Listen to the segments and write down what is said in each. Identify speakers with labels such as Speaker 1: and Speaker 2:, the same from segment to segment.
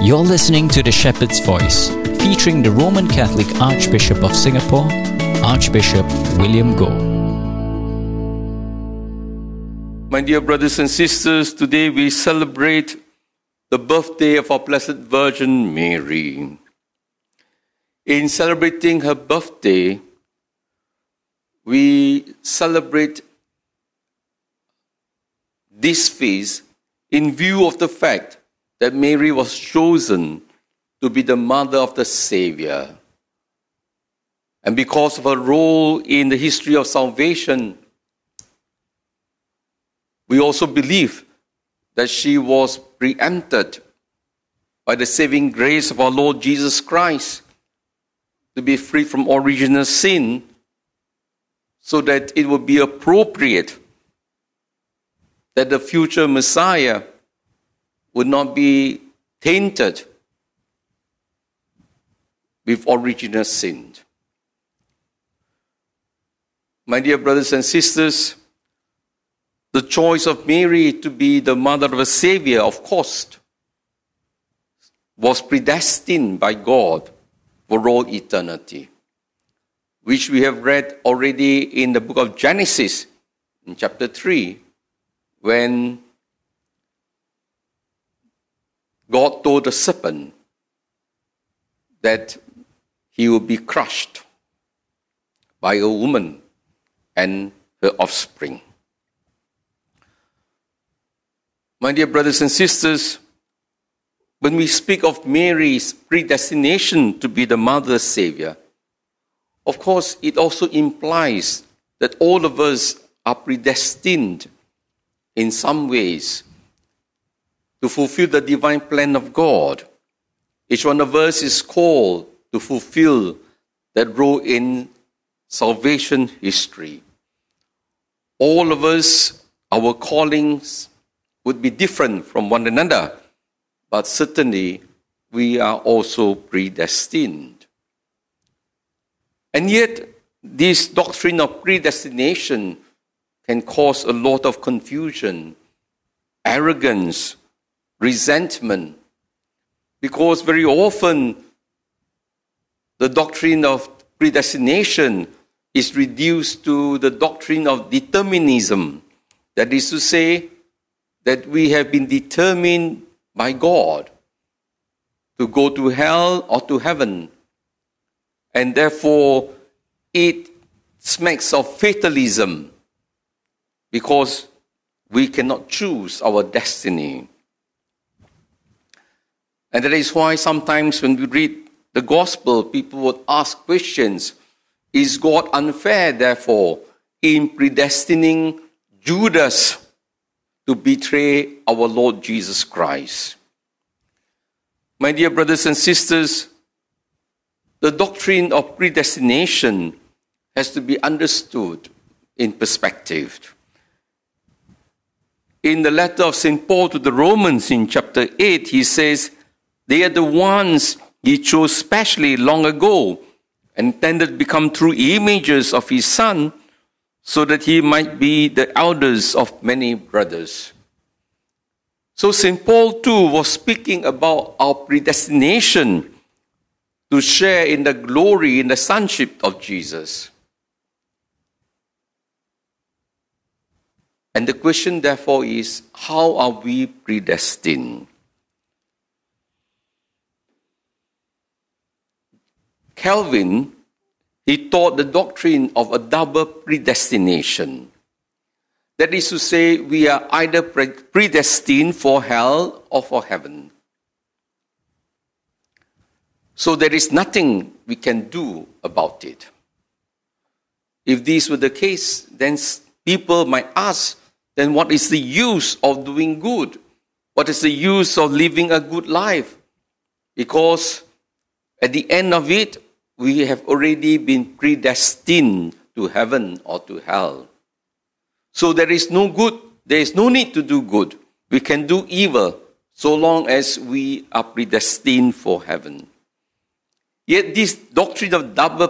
Speaker 1: You're listening to The Shepherd's Voice, featuring the Roman Catholic Archbishop of Singapore, Archbishop William Goh.
Speaker 2: My dear brothers and sisters, today we celebrate the birthday of our Blessed Virgin Mary. In celebrating her birthday, we celebrate this feast in view of the fact that Mary was chosen to be the mother of the Savior. And because of her role in the history of salvation, we also believe that she was preempted by the saving grace of our Lord Jesus Christ to be free from original sin so that it would be appropriate that the future Messiah would not be tainted with original sin. My dear brothers and sisters, the choice of Mary to be the mother of a Savior, of course, was predestined by God for all eternity, which we have read already in the book of Genesis, in chapter 3, when God told the serpent that he would be crushed by a woman and her offspring. My dear brothers and sisters, when we speak of Mary's predestination to be the mother savior, of course, it also implies that all of us are predestined in some ways to fulfill the divine plan of God. Each one of us is called to fulfill that role in salvation history. All of us, our callings would be different from one another, but certainly we are also predestined. And yet, this doctrine of predestination can cause a lot of confusion, arrogance, resentment, because very often the doctrine of predestination is reduced to the doctrine of determinism. That is to say, that we have been determined by God to go to hell or to heaven. And therefore, it smacks of fatalism because we cannot choose our destiny. And that is why sometimes when we read the gospel, people would ask questions Is God unfair, therefore, in predestining Judas to betray our Lord Jesus Christ? My dear brothers and sisters, the doctrine of predestination has to be understood in perspective. In the letter of St. Paul to the Romans in chapter 8, he says, they are the ones he chose specially long ago, intended to become true images of his son, so that he might be the elders of many brothers. So St. Paul too was speaking about our predestination to share in the glory, in the sonship of Jesus. And the question, therefore, is how are we predestined? Calvin, he taught the doctrine of a double predestination. That is to say, we are either predestined for hell or for heaven. So there is nothing we can do about it. If this were the case, then people might ask, then what is the use of doing good? What is the use of living a good life? Because at the end of it, we have already been predestined to heaven or to hell. So there is no good, there is no need to do good. We can do evil so long as we are predestined for heaven. Yet this doctrine of double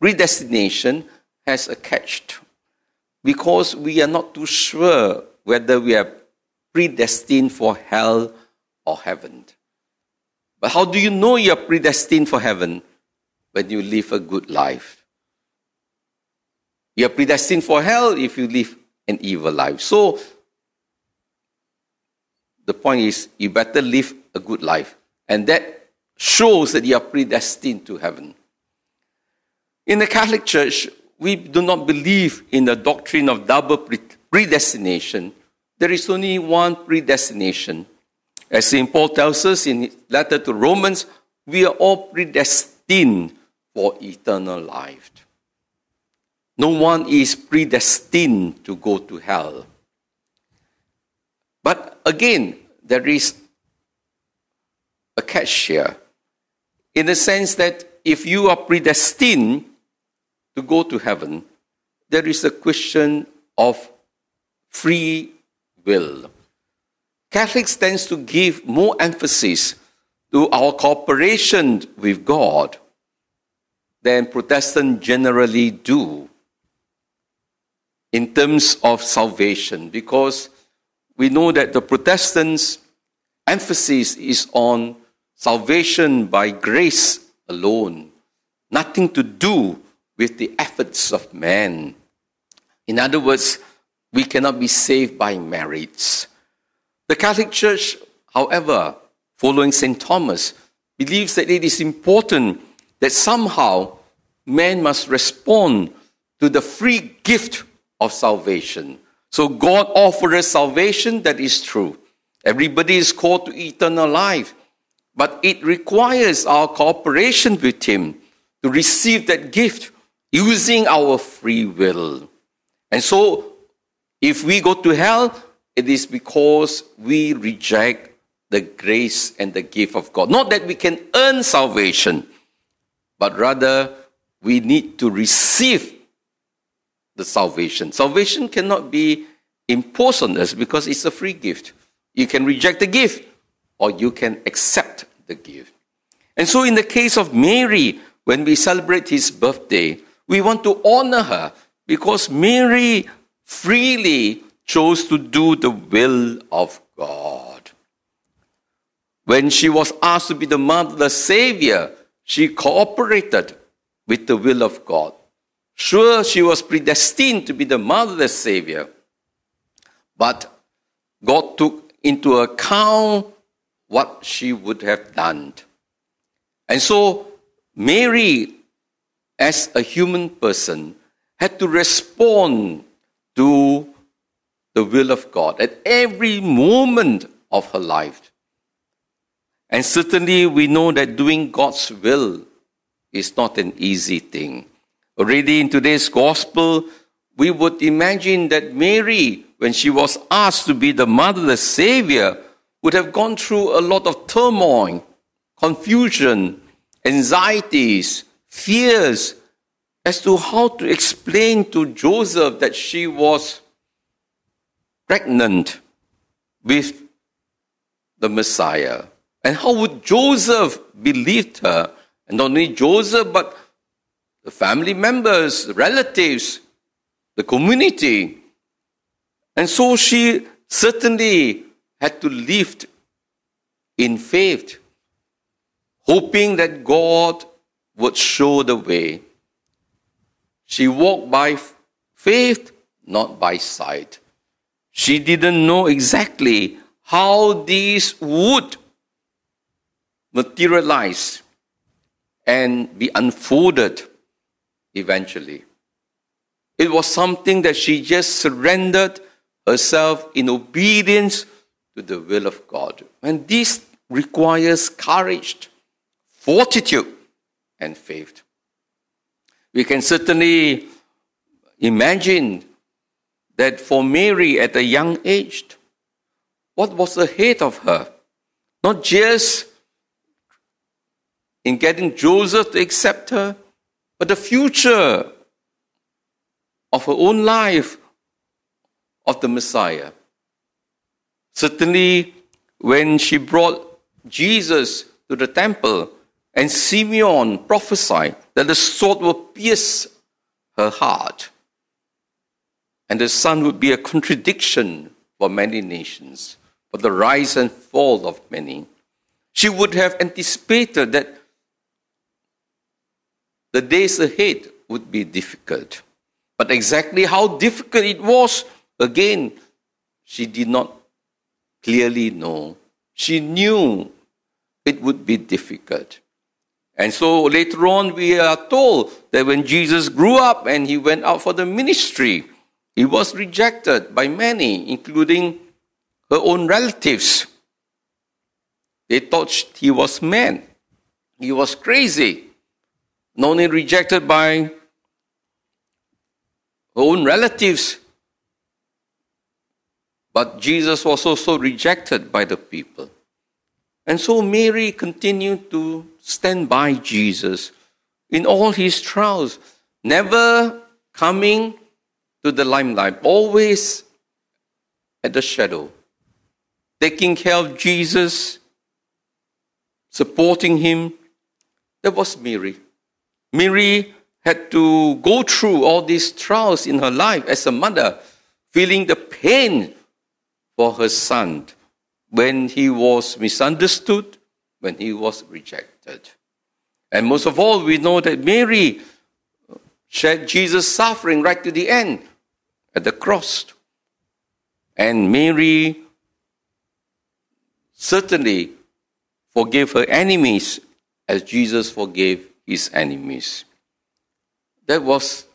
Speaker 2: predestination has a catch because we are not too sure whether we are predestined for hell or heaven. But how do you know you're predestined for heaven? When you live a good life. You're predestined for hell if you live an evil life. So, the point is, you better live a good life. And that shows that you are predestined to heaven. In the Catholic Church, we do not believe in the doctrine of double predestination. There is only one predestination. As St. Paul tells us in his letter to Romans, we are all predestined for eternal life. No one is predestined to go to hell. But again, there is a catch here in the sense that if you are predestined to go to heaven, there is a question of free will. Catholics tends to give more emphasis to our cooperation with God than Protestants generally do in terms of salvation because we know that the Protestants' emphasis is on salvation by grace alone, nothing to do with the efforts of man. In other words, we cannot be saved by merits. The Catholic Church, however, following St. Thomas, believes that it is important that somehow man must respond to the free gift of salvation. So God offers salvation, that is true. Everybody is called to eternal life, but it requires our cooperation with Him to receive that gift using our free will. And so, if we go to hell, it is because we reject the grace and the gift of God. Not that we can earn salvation, but rather we need to receive the salvation. Salvation cannot be imposed on us because it's a free gift. You can reject the gift or you can accept the gift. And so, in the case of Mary, when we celebrate his birthday, we want to honor her because Mary freely chose to do the will of God. When she was asked to be the mother of the Savior, she cooperated with the will of God. Sure, she was predestined to be the mother of the Savior, but God took into account what she would have done. And so, Mary, as a human person, had to respond to the will of God at every moment of her life. And certainly, we know that doing God's will is not an easy thing. Already in today's gospel, we would imagine that Mary, when she was asked to be the mother of the Savior, would have gone through a lot of turmoil, confusion, anxieties, fears as to how to explain to Joseph that she was pregnant with the Messiah. And how would Joseph believe her? And not only Joseph, but the family members, the relatives, the community. And so she certainly had to live in faith, hoping that God would show the way. She walked by faith, not by sight. She didn't know exactly how this would materialize and be unfolded eventually. It was something that she just surrendered herself in obedience to the will of God. And this requires courage, fortitude, and faith. We can certainly imagine that for Mary at a young age, what was ahead of her? Not just in getting Joseph to accept her, but the future of her own life of the Messiah. Certainly, when she brought Jesus to the temple, and Simeon prophesied that the sword will pierce her heart, and the son would be a contradiction for many nations, for the rise and fall of many. She would have anticipated that the days ahead would be difficult. But exactly how difficult it was, again, she did not clearly know. She knew it would be difficult. And so later on, we are told that when Jesus grew up and he went out for the ministry, he was rejected by many, including her own relatives. They thought he was mad. He was crazy. Not only rejected by her own relatives, but Jesus was also rejected by the people. And so Mary continued to stand by Jesus in all his trials, never coming to the limelight, always at the shadow, taking care of Jesus, supporting him. That was Mary. Mary had to go through all these trials in her life as a mother, feeling the pain for her son when he was misunderstood, when he was rejected. And most of all, we know that Mary shared Jesus' suffering right to the end at the cross. And Mary certainly forgave her enemies as Jesus forgave his enemies. That was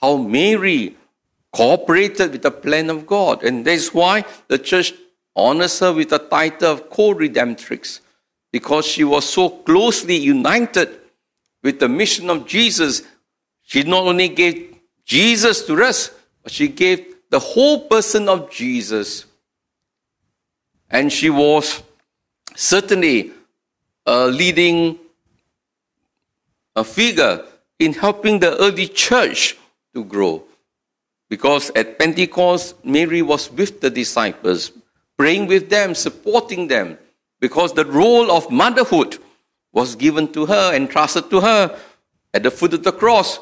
Speaker 2: how Mary cooperated with the plan of God. And that's why the church honors her with the title of co redemptrix, because she was so closely united with the mission of Jesus. She not only gave Jesus to us, but she gave the whole person of Jesus. And she was certainly a leading a figure in helping the early church to grow. Because at Pentecost, Mary was with the disciples, praying with them, supporting them, because the role of motherhood was given to her, entrusted to her at the foot of the cross.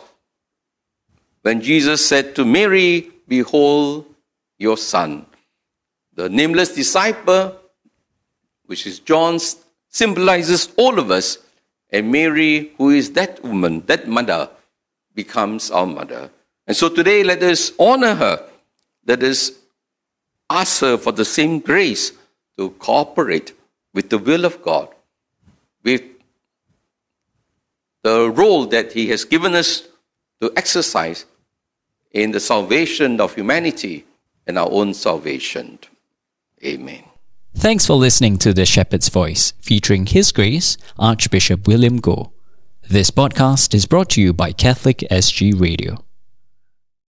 Speaker 2: When Jesus said to Mary, Behold your son. The nameless disciple, which is John, symbolizes all of us. And Mary, who is that woman, that mother, becomes our mother. And so today, let us honor her. Let us ask her for the same grace to cooperate with the will of God, with the role that He has given us to exercise in the salvation of humanity and our own salvation. Amen.
Speaker 1: Thanks for listening to The Shepherd's Voice, featuring His Grace, Archbishop William Goh. This podcast is brought to you by Catholic SG Radio.